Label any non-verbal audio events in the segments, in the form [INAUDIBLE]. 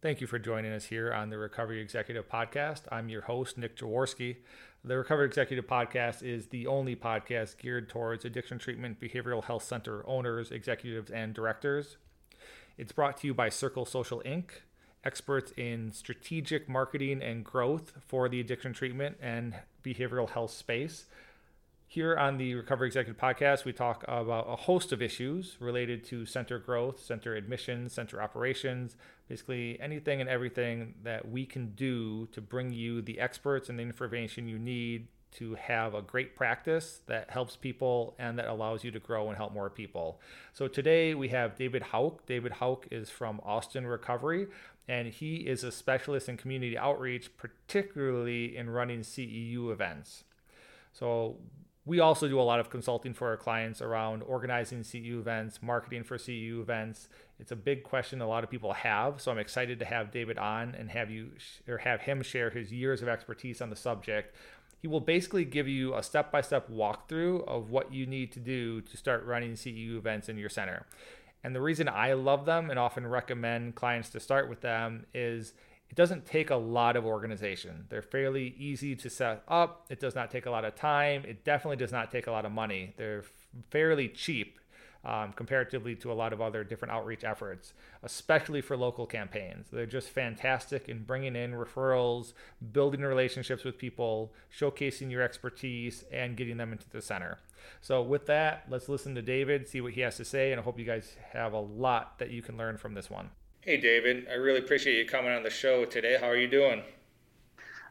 Thank you for joining us here on the Recovery Executive Podcast. I'm your host, Nick Jaworski. The Recovery Executive Podcast is the only podcast geared towards addiction treatment behavioral health center owners, executives, and directors. It's brought to you by Circle Social Inc., experts in strategic marketing and growth for the addiction treatment and behavioral health space. Here on the Recovery Executive Podcast, we talk about a host of issues related to center growth, center admissions, center operations, basically anything and everything that we can do to bring you the experts and the information you need to have a great practice that helps people and that allows you to grow and help more people. So today we have David Houke. David Houke is from Austin Recovery and he is a specialist in community outreach, particularly in running CEU events. So we also do a lot of consulting for our clients around organizing CEU events, marketing for CEU events. It's a big question a lot of people have, so I'm excited to have David on and have you or have him share his years of expertise on the subject. He will basically give you a step-by-step walkthrough of what you need to do to start running CEU events in your center. And the reason I love them and often recommend clients to start with them is it doesn't take a lot of organization. They're fairly easy to set up. It does not take a lot of time. It definitely does not take a lot of money. They're fairly cheap um, comparatively to a lot of other different outreach efforts, especially for local campaigns. They're just fantastic in bringing in referrals, building relationships with people, showcasing your expertise, and getting them into the center. So, with that, let's listen to David, see what he has to say, and I hope you guys have a lot that you can learn from this one. Hey, David. I really appreciate you coming on the show today. How are you doing?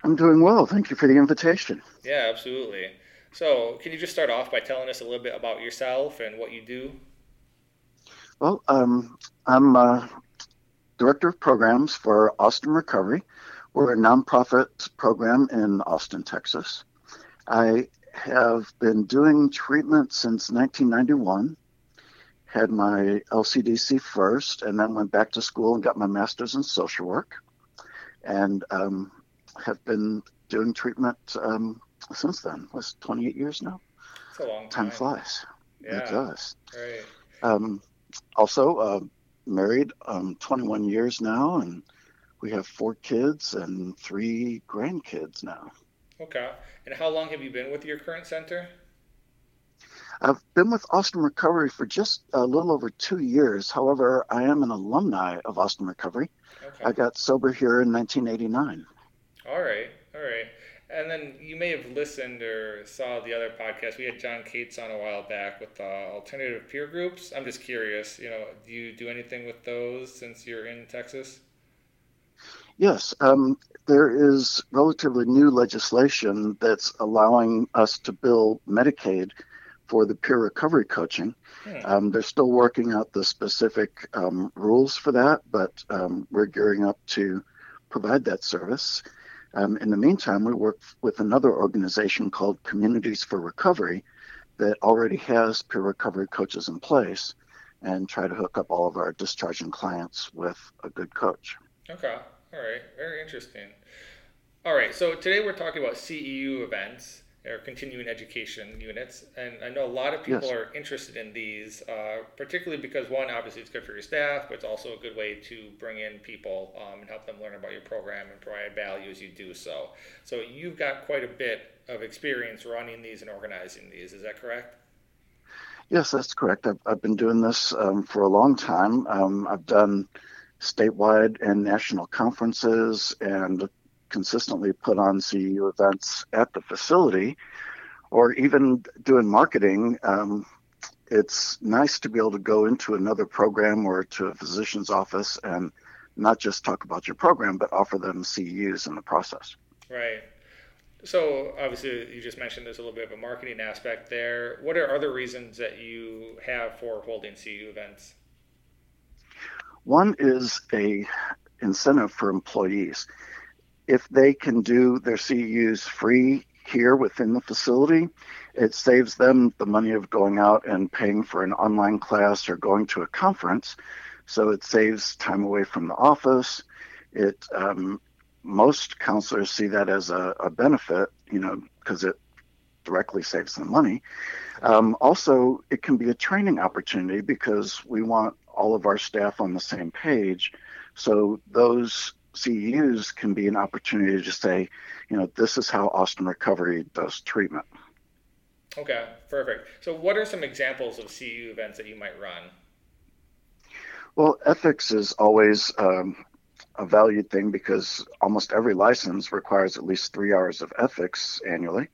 I'm doing well. Thank you for the invitation. Yeah, absolutely. So, can you just start off by telling us a little bit about yourself and what you do? Well, um, I'm uh, director of programs for Austin Recovery. We're a nonprofit program in Austin, Texas. I have been doing treatment since 1991 had my LCDC first, and then went back to school and got my master's in social work, and um, have been doing treatment um, since then. Was 28 years now. It's a long time. Time flies. Yeah. It does. Right. Um, also, uh, married um, 21 years now, and we have four kids and three grandkids now. Okay. And how long have you been with your current center? I've been with Austin Recovery for just a little over two years. However, I am an alumni of Austin Recovery. Okay. I got sober here in 1989. All right, all right. And then you may have listened or saw the other podcast. We had John Cates on a while back with uh, alternative peer groups. I'm just curious, you know, do you do anything with those since you're in Texas? Yes, um, there is relatively new legislation that's allowing us to bill Medicaid for the peer recovery coaching. Hmm. Um, they're still working out the specific um, rules for that, but um, we're gearing up to provide that service. Um, in the meantime, we work with another organization called Communities for Recovery that already has peer recovery coaches in place and try to hook up all of our discharging clients with a good coach. Okay. All right. Very interesting. All right. So today we're talking about CEU events or continuing education units. And I know a lot of people yes. are interested in these, uh, particularly because one, obviously, it's good for your staff, but it's also a good way to bring in people um, and help them learn about your program and provide value as you do so. So you've got quite a bit of experience running these and organizing these. Is that correct? Yes, that's correct. I've, I've been doing this um, for a long time. Um, I've done statewide and national conferences and consistently put on CEU events at the facility or even doing marketing. Um, it's nice to be able to go into another program or to a physician's office and not just talk about your program, but offer them CEUs in the process. Right. So obviously, you just mentioned there's a little bit of a marketing aspect there. What are other reasons that you have for holding CEU events? One is a incentive for employees if they can do their CEUs free here within the facility, it saves them the money of going out and paying for an online class or going to a conference. So it saves time away from the office. It um, most counselors see that as a, a benefit, you know, because it directly saves them money. Um, also, it can be a training opportunity because we want all of our staff on the same page So those CEUs can be an opportunity to say, you know, this is how Austin Recovery does treatment. Okay, perfect. So, what are some examples of CEU events that you might run? Well, ethics is always um, a valued thing because almost every license requires at least three hours of ethics annually.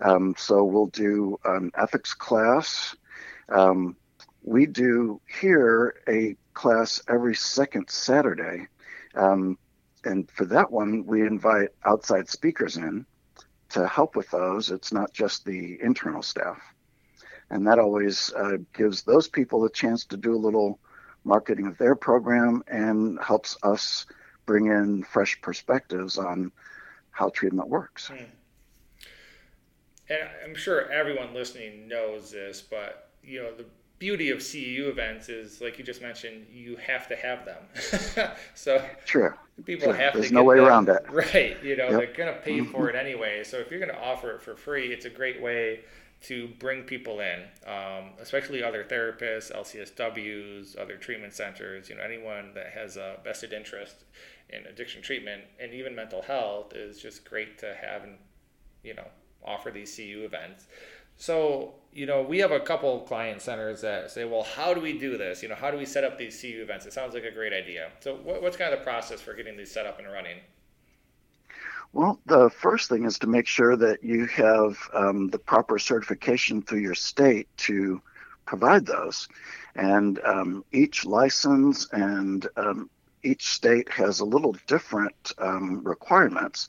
Um, so we'll do an ethics class. Um, we do here a class every second Saturday. Um, and for that one, we invite outside speakers in to help with those. It's not just the internal staff. And that always uh, gives those people a chance to do a little marketing of their program and helps us bring in fresh perspectives on how treatment works. Hmm. And I'm sure everyone listening knows this, but you know the beauty of CEU events is, like you just mentioned, you have to have them. [LAUGHS] so sure. people sure. have There's to. There's no way them. around that. [LAUGHS] Right. You know, yep. they're going to pay mm-hmm. for it anyway. So if you're going to offer it for free, it's a great way to bring people in, um, especially other therapists, LCSWs, other treatment centers. You know, anyone that has a vested interest in addiction treatment and even mental health is just great to have and you know offer these CEU events. So, you know, we have a couple client centers that say, well, how do we do this? You know, how do we set up these CEU events? It sounds like a great idea. So, what, what's kind of the process for getting these set up and running? Well, the first thing is to make sure that you have um, the proper certification through your state to provide those. And um, each license and um, each state has a little different um, requirements.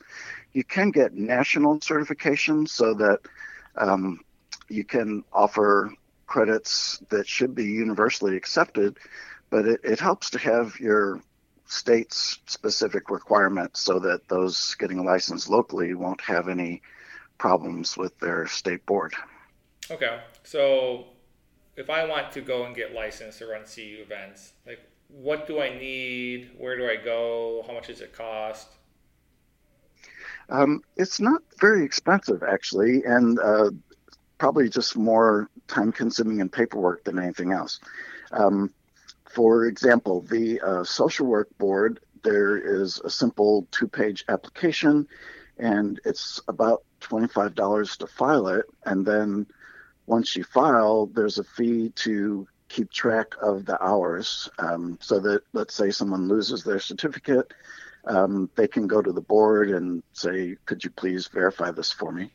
You can get national certification so that um, you can offer credits that should be universally accepted, but it, it helps to have your state's specific requirements so that those getting a license locally won't have any problems with their state board. Okay, so if I want to go and get licensed to run CEU events, like what do I need? Where do I go? How much does it cost? Um, it's not very expensive, actually, and uh, probably just more time consuming and paperwork than anything else. Um, for example, the uh, social work board, there is a simple two page application, and it's about $25 to file it. And then once you file, there's a fee to keep track of the hours um, so that let's say someone loses their certificate um, they can go to the board and say could you please verify this for me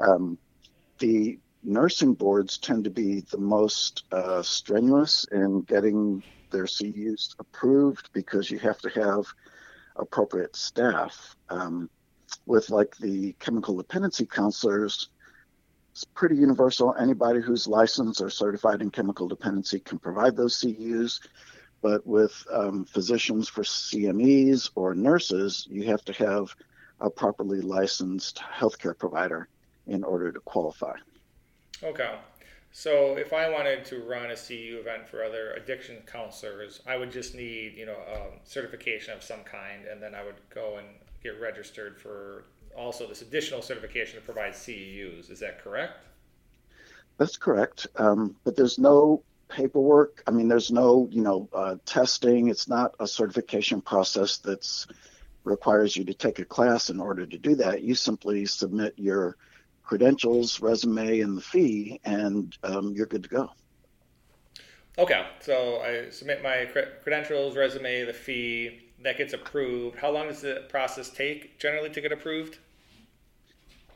um, the nursing boards tend to be the most uh, strenuous in getting their CEUs approved because you have to have appropriate staff. Um, with like the chemical dependency counselors, it's pretty universal. Anybody who's licensed or certified in chemical dependency can provide those CEUs. But with um, physicians for CMEs or nurses, you have to have a properly licensed healthcare provider in order to qualify. Okay. So if I wanted to run a CEU event for other addiction counselors, I would just need, you know, um, certification of some kind, and then I would go and get registered for also this additional certification to provide CEUs. Is that correct? That's correct. Um, but there's no paperwork. I mean, there's no, you know, uh, testing. It's not a certification process that's requires you to take a class in order to do that. You simply submit your credentials, resume, and the fee, and um, you're good to go. Okay, so I submit my credentials, resume, the fee. That gets approved. How long does the process take generally to get approved?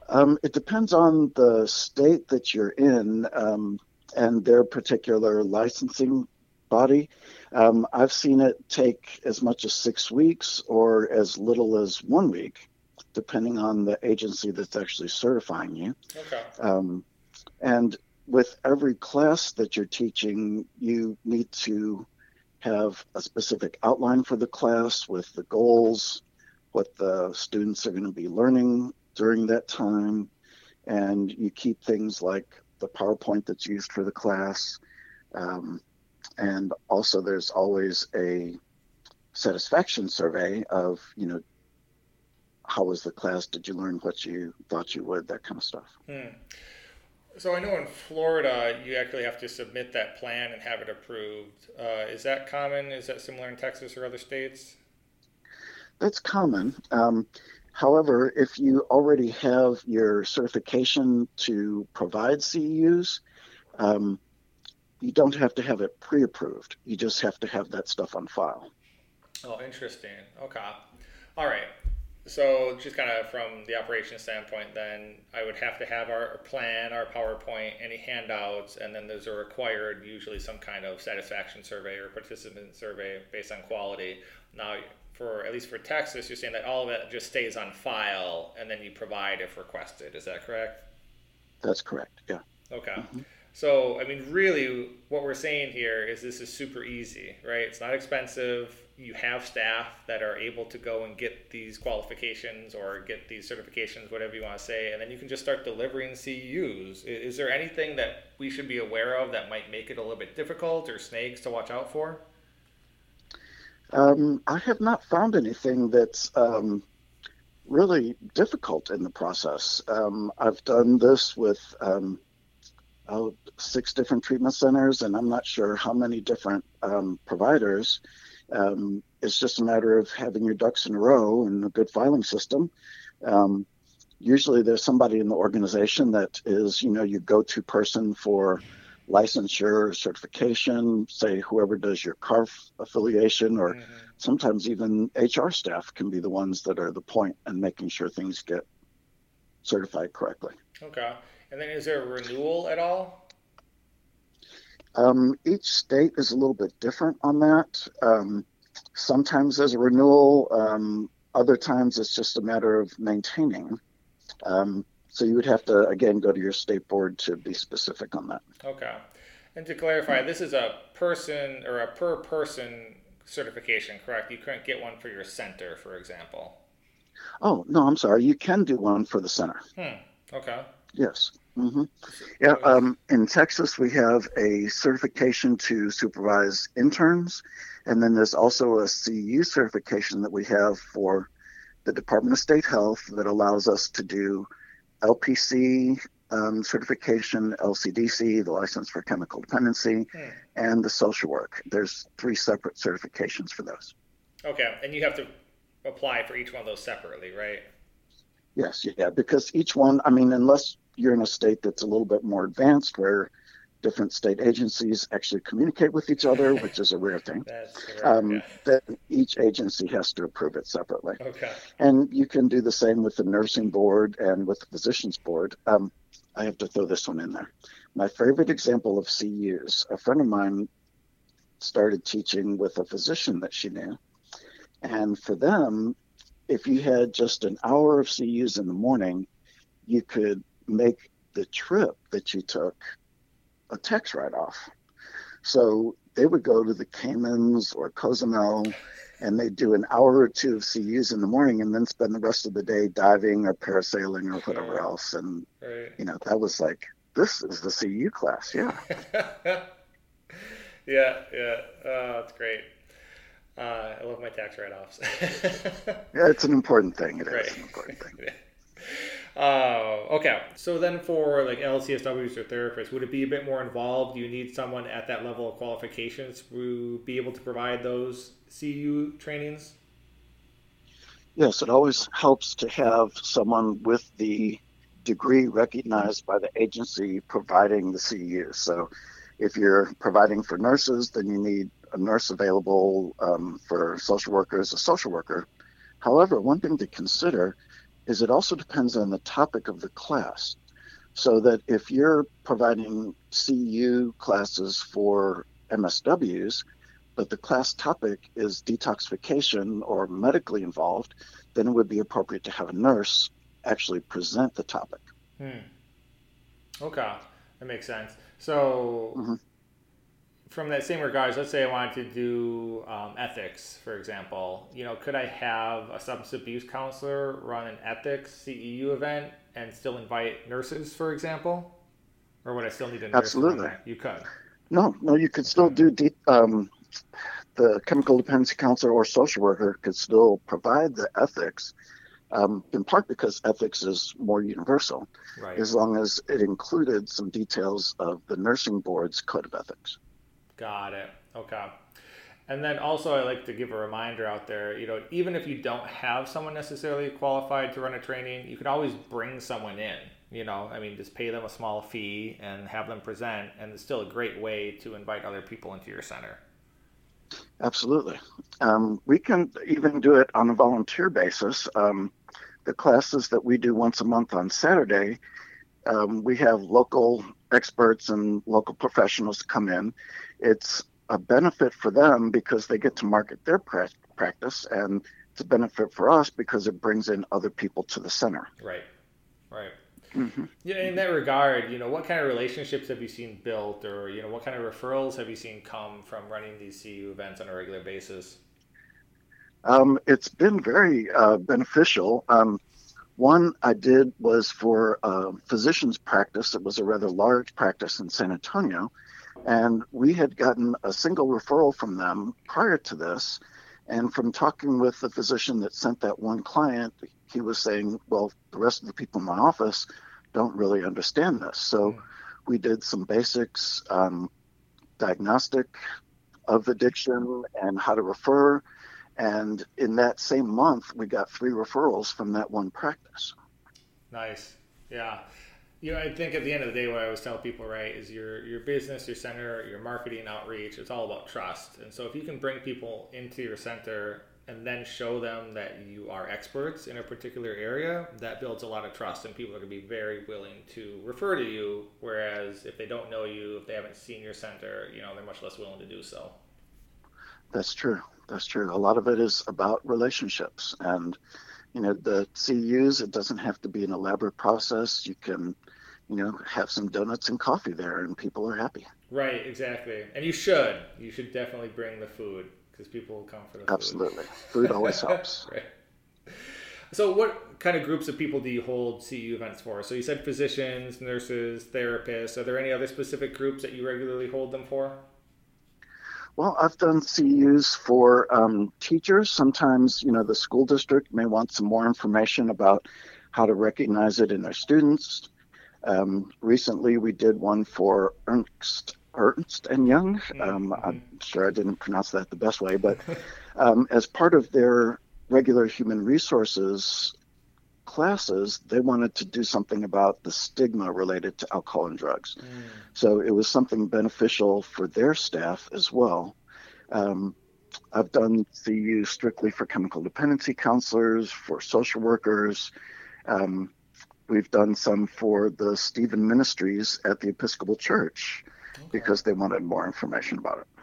Um, it depends on the state that you're in um, and their particular licensing body. Um, I've seen it take as much as six weeks or as little as one week, depending on the agency that's actually certifying you. Okay. Um, and with every class that you're teaching, you need to have a specific outline for the class with the goals, what the students are going to be learning during that time. And you keep things like the PowerPoint that's used for the class. Um, and also, there's always a satisfaction survey of, you know, how was the class? Did you learn what you thought you would? That kind of stuff. Hmm. So I know in Florida you actually have to submit that plan and have it approved. Uh, is that common? Is that similar in Texas or other states? That's common. Um, however, if you already have your certification to provide CEUs, um, you don't have to have it pre-approved. You just have to have that stuff on file. Oh, interesting. Okay. All right. So just kind of from the operation standpoint, then I would have to have our plan, our PowerPoint, any handouts, and then there's a required, usually some kind of satisfaction survey or participant survey based on quality. Now, for at least for Texas, you're saying that all of it just stays on file, and then you provide if requested. Is that correct? That's correct. Yeah. Okay. Mm-hmm. So, I mean, really, what we're saying here is this is super easy, right? It's not expensive. You have staff that are able to go and get these qualifications or get these certifications, whatever you want to say, and then you can just start delivering CEUs. Is there anything that we should be aware of that might make it a little bit difficult or snakes to watch out for? Um, I have not found anything that's um, really difficult in the process. Um, I've done this with uh, six different treatment centers, and I'm not sure how many different um, providers. Um, it's just a matter of having your ducks in a row and a good filing system. Um, usually, there's somebody in the organization that is, you know, your go-to person for licensure, certification. Say whoever does your CARF affiliation, or mm-hmm. sometimes even HR staff can be the ones that are the point in making sure things get certified correctly. Okay. And then is there a renewal at all? Um, each state is a little bit different on that. Um, sometimes there's a renewal. Um, other times it's just a matter of maintaining. Um, so you would have to again go to your state board to be specific on that. Okay. And to clarify, this is a person or a per person certification, correct? You couldn't get one for your center, for example. Oh no, I'm sorry. You can do one for the center. Hmm. Okay. Yes. Mm-hmm. Yeah. Um, in Texas, we have a certification to supervise interns, and then there's also a CEU certification that we have for the Department of State Health that allows us to do LPC um, certification, LCDC, the license for chemical dependency, hmm. and the social work. There's three separate certifications for those. Okay, and you have to apply for each one of those separately, right? Yes, yeah, because each one, I mean, unless you're in a state that's a little bit more advanced where different state agencies actually communicate with each other, which is a rare [LAUGHS] thing. um, yeah. That each agency has to approve it separately. Okay. And you can do the same with the nursing board and with the physicians board. Um, I have to throw this one in there. My favorite example of CEUs, a friend of mine started teaching with a physician that she knew. And for them, if you had just an hour of CEUs in the morning, you could make the trip that you took a tax write off. So they would go to the Caymans or Cozumel and they'd do an hour or two of CEUs in the morning and then spend the rest of the day diving or parasailing or whatever else. And, right. you know, that was like, this is the CEU class. Yeah. [LAUGHS] yeah. Yeah. Oh, that's great. Uh, I love my tax write offs. [LAUGHS] yeah, it's an important thing. It right. is an important thing. [LAUGHS] Uh, okay, so then for like LCSWs or therapists, would it be a bit more involved? Do you need someone at that level of qualifications to be able to provide those CEU trainings? Yes, it always helps to have someone with the degree recognized by the agency providing the CEU. So if you're providing for nurses, then you need a nurse available um, for social workers, a social worker. However, one thing to consider is it also depends on the topic of the class. So that if you're providing CEU classes for MSWs, but the class topic is detoxification or medically involved, then it would be appropriate to have a nurse actually present the topic. Hmm. Okay, that makes sense. So, mm-hmm from that same regards, let's say I wanted to do um, ethics, for example. You know, could I have a substance abuse counselor run an ethics CEU event and still invite nurses, for example? Or would I still need a nurse? Absolutely, you could. No, no, you could still do deep. Um, the chemical dependency counselor or social worker could still provide the ethics, um, in part because ethics is more universal, right. as long as it included some details of the nursing board's code of ethics. Got it. Okay. And then also, I like to give a reminder out there. You know, even if you don't have someone necessarily qualified to run a training, you can always bring someone in. You know, I mean, just pay them a small fee and have them present, and it's still a great way to invite other people into your center. Absolutely. Um, we can even do it on a volunteer basis. Um, the classes that we do once a month on Saturday, um, we have local experts and local professionals come in. It's a benefit for them because they get to market their pra- practice, and it's a benefit for us because it brings in other people to the center. Right, right. Mm-hmm. Yeah, in that regard, you know, what kind of relationships have you seen built, or you know, what kind of referrals have you seen come from running these CEU events on a regular basis? Um, it's been very uh, beneficial. Um, one I did was for a physician's practice. It was a rather large practice in San Antonio, and we had gotten a single referral from them prior to this. And from talking with the physician that sent that one client, he was saying, well, the rest of the people in my office don't really understand this. So mm. we did some basics, um, diagnostic of addiction and how to refer. And in that same month, we got three referrals from that one practice. Nice. Yeah. You know, I think at the end of the day, what I always tell people, right, is your your business, your center, your marketing outreach. It's all about trust. And so, if you can bring people into your center and then show them that you are experts in a particular area, that builds a lot of trust, and people are going to be very willing to refer to you. Whereas if they don't know you, if they haven't seen your center, you know, they're much less willing to do so. That's true. That's true. A lot of it is about relationships, and you know, the CEUs. It doesn't have to be an elaborate process. You can, you know, have some donuts and coffee there, and people are happy. Right. Exactly. And you should. You should definitely bring the food because people will come for the Absolutely. food. Food always [LAUGHS] helps. right. So, what kind of groups of people do you hold CEU events for? So, you said physicians, nurses, therapists. Are there any other specific groups that you regularly hold them for? Well, I've done CEUs for um, teachers. Sometimes, you know, the school district may want some more information about how to recognize it in their students. Um, recently, we did one for Ernst Ernst and Young. Mm-hmm. Um, I'm sure I didn't pronounce that the best way, but [LAUGHS] um, as part of their regular human resources classes, they wanted to do something about the stigma related to alcohol and drugs. Mm. So it was something beneficial for their staff as well. Um, I've done CEU strictly for chemical dependency counselors, for social workers. Um, we've done some for the Stephen Ministries at the Episcopal Church okay. because they wanted more information about it.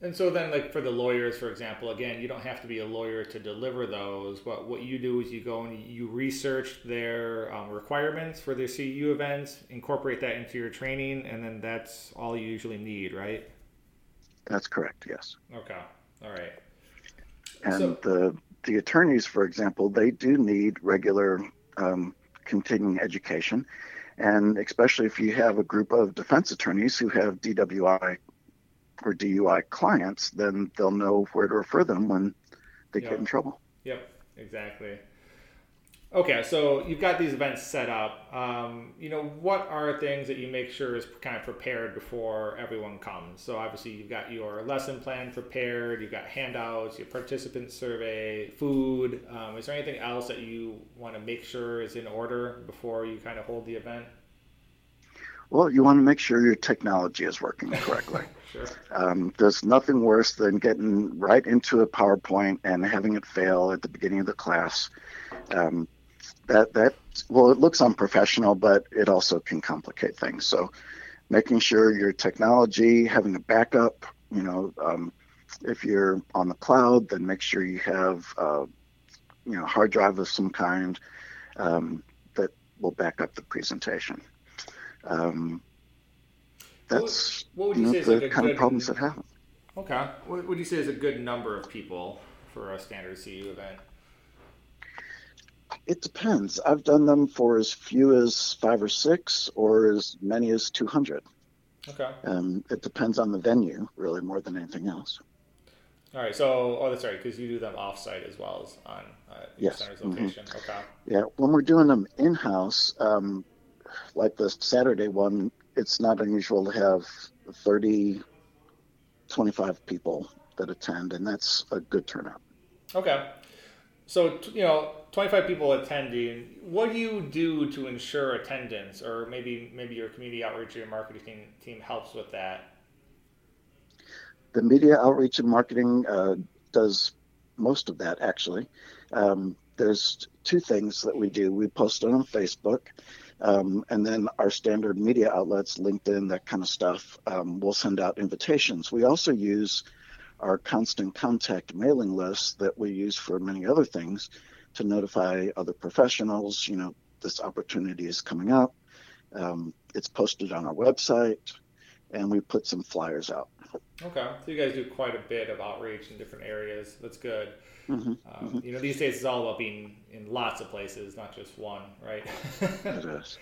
And so then, like for the lawyers, for example, again, you don't have to be a lawyer to deliver those. But what you do is you go and you research their um, requirements for their CEU events, incorporate that into your training, and then that's all you usually need, right? That's correct. Yes. Okay. All right. And so, the the attorneys, for example, they do need regular um, continuing education, and especially if you have a group of defense attorneys who have DWI or DUI clients, then they'll know where to refer them when they yep. get in trouble. Yep, exactly. Okay, so you've got these events set up. Um, you know, what are things that you make sure is kind of prepared before everyone comes? So obviously you've got your lesson plan prepared, you've got handouts, your participant survey, food. Um, is there anything else that you want to make sure is in order before you kind of hold the event? Well, you want to make sure your technology is working correctly. [LAUGHS] sure. Um, there's nothing worse than getting right into a PowerPoint and having it fail at the beginning of the class. Um, that that well, it looks unprofessional, but it also can complicate things. So, making sure your technology, having a backup. You know, um, if you're on the cloud, then make sure you have uh, you know hard drive of some kind um, that will back up the presentation. Um, that's what, what would you, know, say the kind good, of problems that happen. Okay. What would you say is a good number of people for a standard CEU event? It depends. I've done them for as few as five or six, or as many as 200. Okay. Um, it depends on the venue, really, more than anything else. All right. So, oh, that's right, because you do them off-site as well as on uh, yes. center's mm-hmm. location. Mm-hmm. Okay. Yeah, when we're doing them in-house, um, like the Saturday one, it's not unusual to have 30, 25 people that attend, and that's a good turnout. Okay. So, you know, 25 people attending, what do you do to ensure attendance? Or maybe maybe your community outreach or your marketing team helps with that? The media outreach and marketing uh, does most of that, actually. Um, there's two things that we do. We post it on Facebook, um, and then our standard media outlets, LinkedIn, that kind of stuff, um, will send out invitations. We also use our constant contact mailing list that we use for many other things to notify other professionals, you know, this opportunity is coming up. Um, it's posted on our website, and we put some flyers out. Okay, so you guys do quite a bit of outreach in different areas. That's good. Mm-hmm. Um, mm-hmm. You know, these days it's all about being in lots of places, not just one, right? [LAUGHS] it is.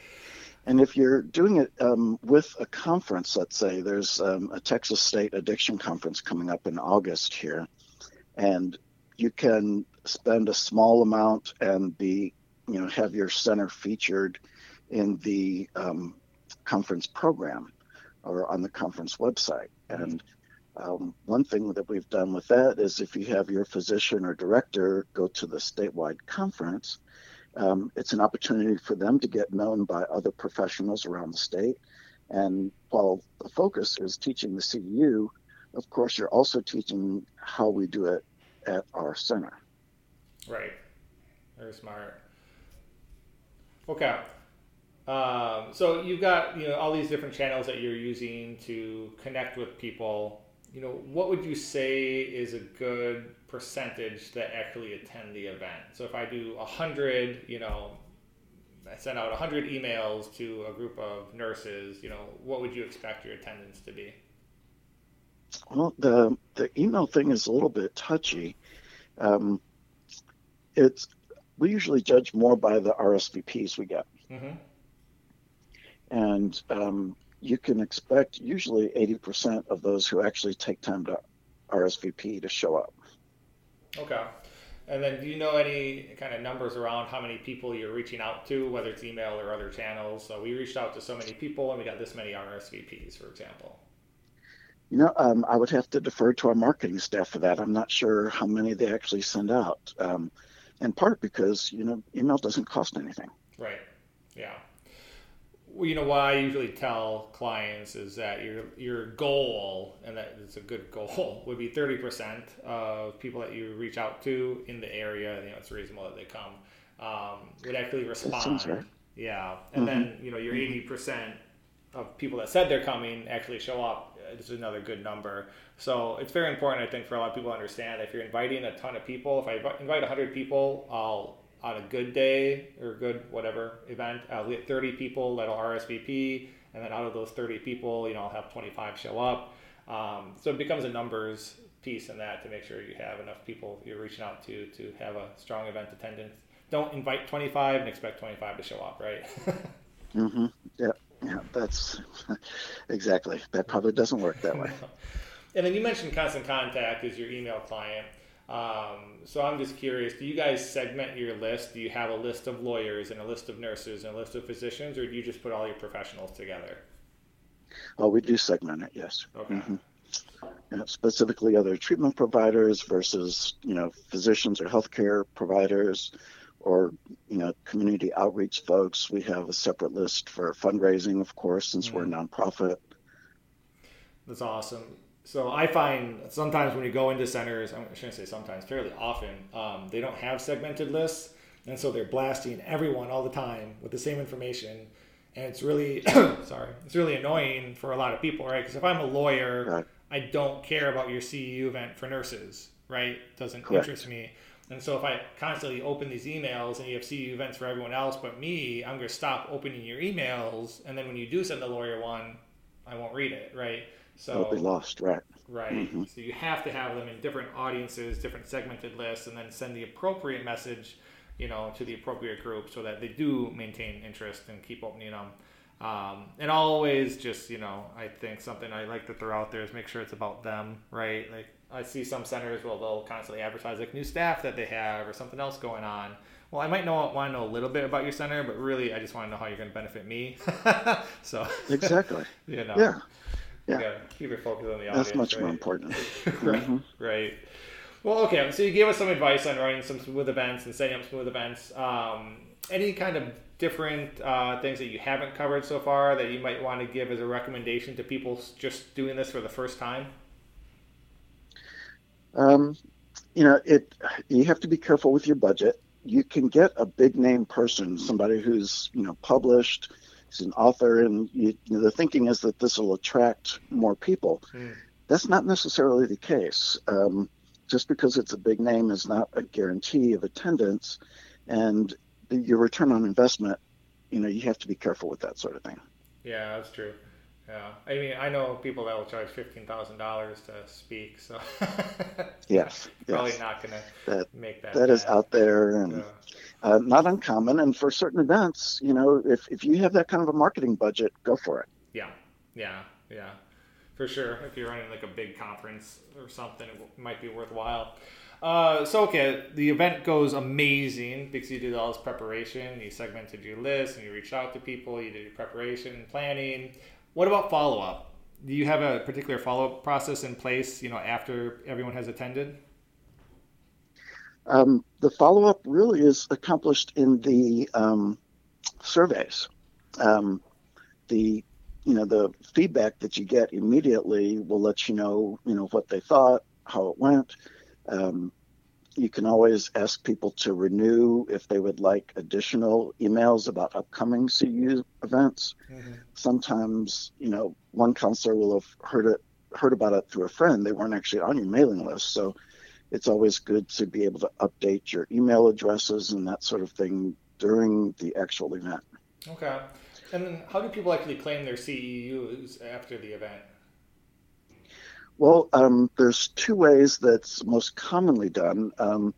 And if you're doing it um, with a conference, let's say there's um, a Texas State Addiction Conference coming up in August here, and you can spend a small amount and be, you know, have your center featured in the um, conference program or on the conference website. And um, one thing that we've done with that is if you have your physician or director go to the statewide conference, um, it's an opportunity for them to get known by other professionals around the state. And while the focus is teaching the CEU, of course, you're also teaching how we do it at our center. Right. Very smart. Okay. Um, so you've got you know all these different channels that you're using to connect with people. You know, what would you say is a good percentage that actually attend the event? So if I do a hundred, you know, I send out a hundred emails to a group of nurses. You know, what would you expect your attendance to be? Well, the the email thing is a little bit touchy. Um, it's we usually judge more by the RSVPs we get. Mm-hmm. And um, you can expect usually 80% of those who actually take time to RSVP to show up. Okay. And then do you know any kind of numbers around how many people you're reaching out to, whether it's email or other channels? So we reached out to so many people and we got this many RSVPs, for example. You know, um, I would have to defer to our marketing staff for that. I'm not sure how many they actually send out. Um, in part because, you know, email doesn't cost anything. Right. Yeah you know what I usually tell clients is that your your goal, and that it's a good goal, [LAUGHS] would be thirty percent of people that you reach out to in the area. You know, it's reasonable that they come um, would actually respond. Right. Yeah, and mm-hmm. then you know your eighty percent of people that said they're coming actually show up. This is another good number. So it's very important, I think, for a lot of people to understand. If you're inviting a ton of people, if I invite hundred people, I'll on a good day or good whatever event, I'll get 30 people that'll RSVP, and then out of those 30 people, you know, I'll have 25 show up. Um, so it becomes a numbers piece in that to make sure you have enough people you're reaching out to to have a strong event attendance. Don't invite 25 and expect 25 to show up, right? [LAUGHS] mm-hmm. Yeah, yeah, that's [LAUGHS] exactly. That probably doesn't work that way. [LAUGHS] and then you mentioned constant contact is your email client. Um, so I'm just curious, do you guys segment your list? Do you have a list of lawyers and a list of nurses and a list of physicians, or do you just put all your professionals together? Oh, we do segment it, yes. Okay. Mm-hmm. Yeah, specifically other treatment providers versus, you know, physicians or healthcare providers or, you know, community outreach folks. We have a separate list for fundraising, of course, since mm-hmm. we're a mm-hmm. nonprofit. That's awesome so I find sometimes when you go into centers, I shouldn't say sometimes, fairly often, um, they don't have segmented lists, and so they're blasting everyone all the time with the same information, and it's really, [COUGHS] [COUGHS] sorry, it's really annoying for a lot of people, right? Because if I'm a lawyer, right. I don't care about your CEU event for nurses, right? Doesn't Correct. interest me. And so if I constantly open these emails and you have CEU events for everyone else but me, I'm going to stop opening your emails. And then when you do send the lawyer one, I won't read it, right? So they'll be lost, right? Right. Mm-hmm. So you have to have them in different audiences, different segmented lists, and then send the appropriate message, you know, to the appropriate group so that they do maintain interest and keep opening them. Um, and always just, you know, I think something I like to throw out there is make sure it's about them, right? Like I see some centers well they'll constantly advertise like new staff that they have or something else going on. Well, I might know want to know a little bit about your center, but really I just want to know how you're going to benefit me. [LAUGHS] so exactly, [LAUGHS] you know, yeah, yeah, keep your focus on the audience. That's much right? more important. [LAUGHS] right, mm-hmm. right. Well, okay. So you gave us some advice on running some smooth events and setting up smooth events. Um, any kind of different uh, things that you haven't covered so far that you might want to give as a recommendation to people just doing this for the first time? Um, you know, it. You have to be careful with your budget. You can get a big name person, somebody who's you know published, is an author, and you, you know, the thinking is that this will attract more people. Mm. That's not necessarily the case. Um, just because it's a big name is not a guarantee of attendance, and your return on investment. You know, you have to be careful with that sort of thing. Yeah, that's true. Yeah, I mean, I know people that will charge fifteen thousand dollars to speak, so [LAUGHS] yes, probably yes. not going to make that. That bad. is out there and uh, not uncommon. And for certain events, you know, if if you have that kind of a marketing budget, go for it. Yeah, yeah, yeah, for sure. If you're running like a big conference or something, it might be worthwhile. Uh, so okay, the event goes amazing because you did all this preparation. You segmented your list and you reached out to people. You did your preparation and planning. What about follow up? Do you have a particular follow up process in place? You know, after everyone has attended. Um, the follow up really is accomplished in the um, surveys. Um, the you know the feedback that you get immediately will let you know you know what they thought, how it went. Um, you can always ask people to renew if they would like additional emails about upcoming CEU events. Mm-hmm. Sometimes, you know, one counselor will have heard it heard about it through a friend. They weren't actually on your mailing list, so it's always good to be able to update your email addresses and that sort of thing during the actual event. Okay. And then how do people actually claim their CEUs after the event? Well, um, there's two ways that's most commonly done. Um,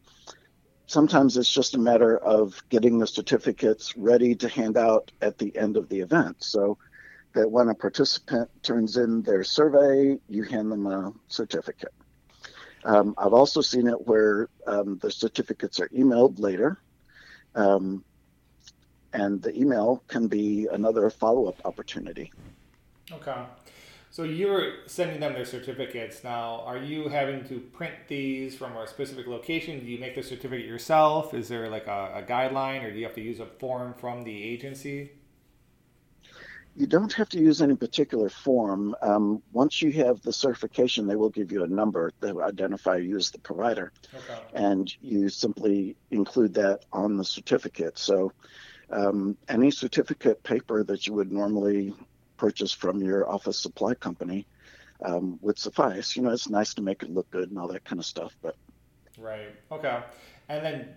sometimes it's just a matter of getting the certificates ready to hand out at the end of the event. So that when a participant turns in their survey, you hand them a certificate. Um, I've also seen it where um, the certificates are emailed later. Um, and the email can be another follow up opportunity. Okay. So you're sending them their certificates now. Are you having to print these from a specific location? Do you make the certificate yourself? Is there like a, a guideline, or do you have to use a form from the agency? You don't have to use any particular form. Um, once you have the certification, they will give you a number that will identify you as the provider, okay. and you simply include that on the certificate. So, um, any certificate paper that you would normally purchase from your office supply company um, would suffice. You know, it's nice to make it look good and all that kind of stuff, but right, okay, and then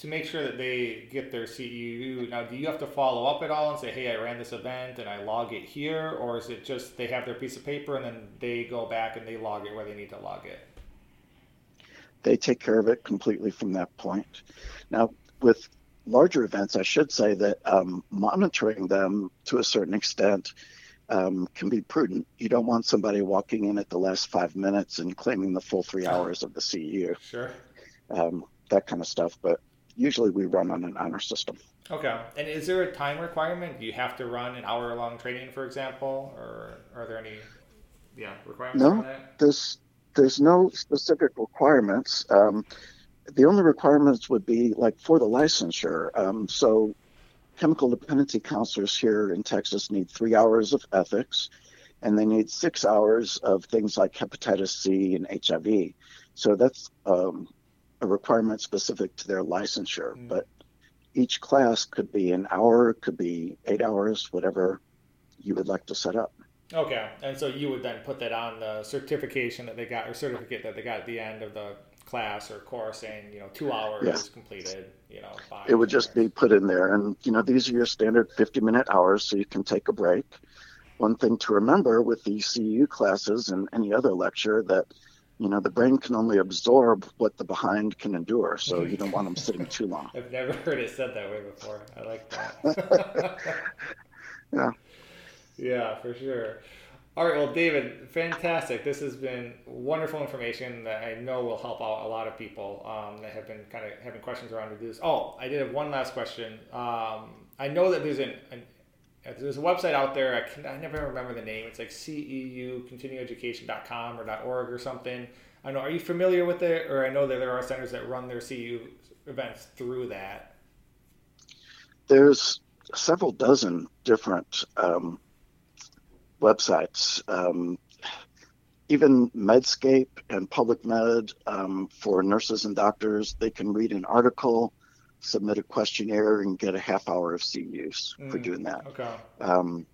to make sure that they get their CEU. Now, do you have to follow up at all and say, "Hey, I ran this event and I log it here," or is it just they have their piece of paper and then they go back and they log it where they need to log it? They take care of it completely from that point. Now, with larger events, I should say that um, monitoring them to a certain extent um, can be prudent. You don't want somebody walking in at the last five minutes and claiming the full three hours of the CEU. Sure. Um, that kind of stuff. But usually we run on an honor system. Okay. And is there a time requirement? Do you have to run an hour long training, for example? Or are there any yeah, requirements no, There's, there's no specific requirements. Um, the only requirements would be like for the licensure. Um, so, chemical dependency counselors here in Texas need three hours of ethics, and they need six hours of things like hepatitis C and HIV. So that's um, a requirement specific to their licensure. Mm. But each class could be an hour, could be eight hours, whatever you would like to set up. Okay, and so you would then put that on the certification that they got, or certificate that they got at the end of the class or course saying, you know, two hours yeah. completed, you know, It would just be put in there. And, you know, these are your standard 50 minute hours, so you can take a break. One thing to remember with the CEU classes and any other lecture that, you know, the brain can only absorb what the behind can endure. So you don't want them sitting too long. [LAUGHS] I've never heard it said that way before. I like that. [LAUGHS] [LAUGHS] yeah. Yeah, for sure. All right, well, David, fantastic. This has been wonderful information that I know will help out a lot of people um, that have been kind of having questions around this. Oh, I did have one last question. Um, I know that there's an, an there's a website out there. I can I never remember the name. It's like CEU continueducation.com or .org or something. I know. Are you familiar with it? Or I know that there are centers that run their CEU events through that. There's several dozen different um, websites. Um, even Medscape and Public Med um, for nurses and doctors, they can read an article, submit a questionnaire, and get a half hour of CEUs mm, for doing that. Okay. Um,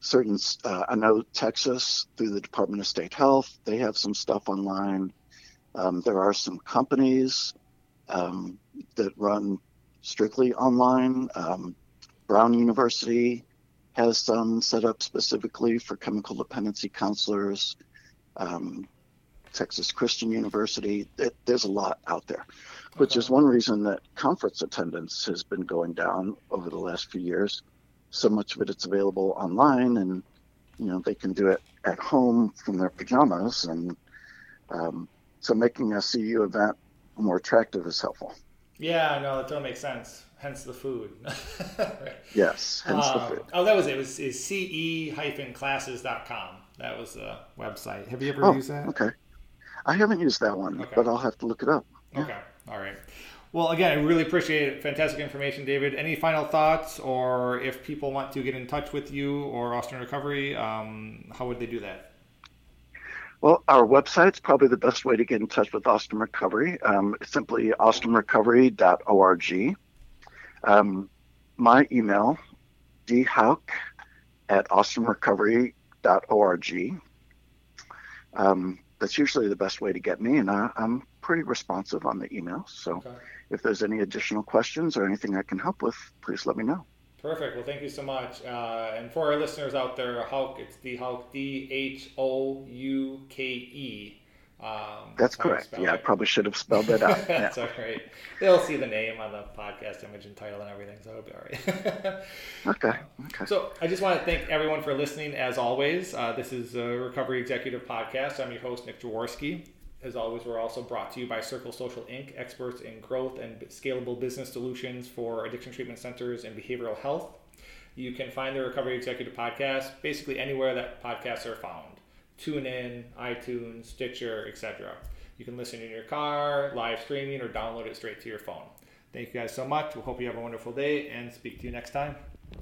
certain, uh, I know Texas through the Department of State Health, they have some stuff online. Um, there are some companies um, that run strictly online. Um, Brown University has some set up specifically for chemical dependency counselors. Um, Texas Christian University. It, there's a lot out there, which okay. is one reason that conference attendance has been going down over the last few years. So much of it it's available online, and you know they can do it at home from their pajamas, and um, so making a CEU event more attractive is helpful. Yeah, no, that does make sense hence the food. [LAUGHS] yes, hence the um, food. Oh, that was it. It was is ce-classes.com. That was the website. Have you ever oh, used that? Okay. I haven't used that one, okay. but I'll have to look it up. Yeah. Okay. All right. Well, again, I really appreciate it. Fantastic information, David. Any final thoughts, or if people want to get in touch with you or Austin Recovery, um, how would they do that? Well, our website's probably the best way to get in touch with Austin Recovery. Um, it's simply austinrecovery.org. Um, my email, dhouke at austinrecovery.org. Um, that's usually the best way to get me, and I, am pretty responsive on the email. So okay. if there's any additional questions or anything I can help with, please let me know. Perfect. Well, thank you so much. Uh, and for our listeners out there, Houke, it's the Houke, D H O U K E. Um, that's correct. Yeah, it. I probably should have spelled that out. [LAUGHS] that's yeah. all right. They'll see the name on the podcast image and title and everything, so it'll be all right. [LAUGHS] okay. Okay. So I just want to thank everyone for listening. As always, uh, this is a Recovery Executive Podcast. I'm your host, Nick Jaworski. As always, we're also brought to you by Circle Social Inc., experts in growth and scalable business solutions for addiction treatment centers and behavioral health. You can find the Recovery Executive Podcast basically anywhere that podcasts are found. TuneIn, iTunes, Stitcher, etc. You can listen in your car, live streaming, or download it straight to your phone. Thank you guys so much. We hope you have a wonderful day and speak to you next time.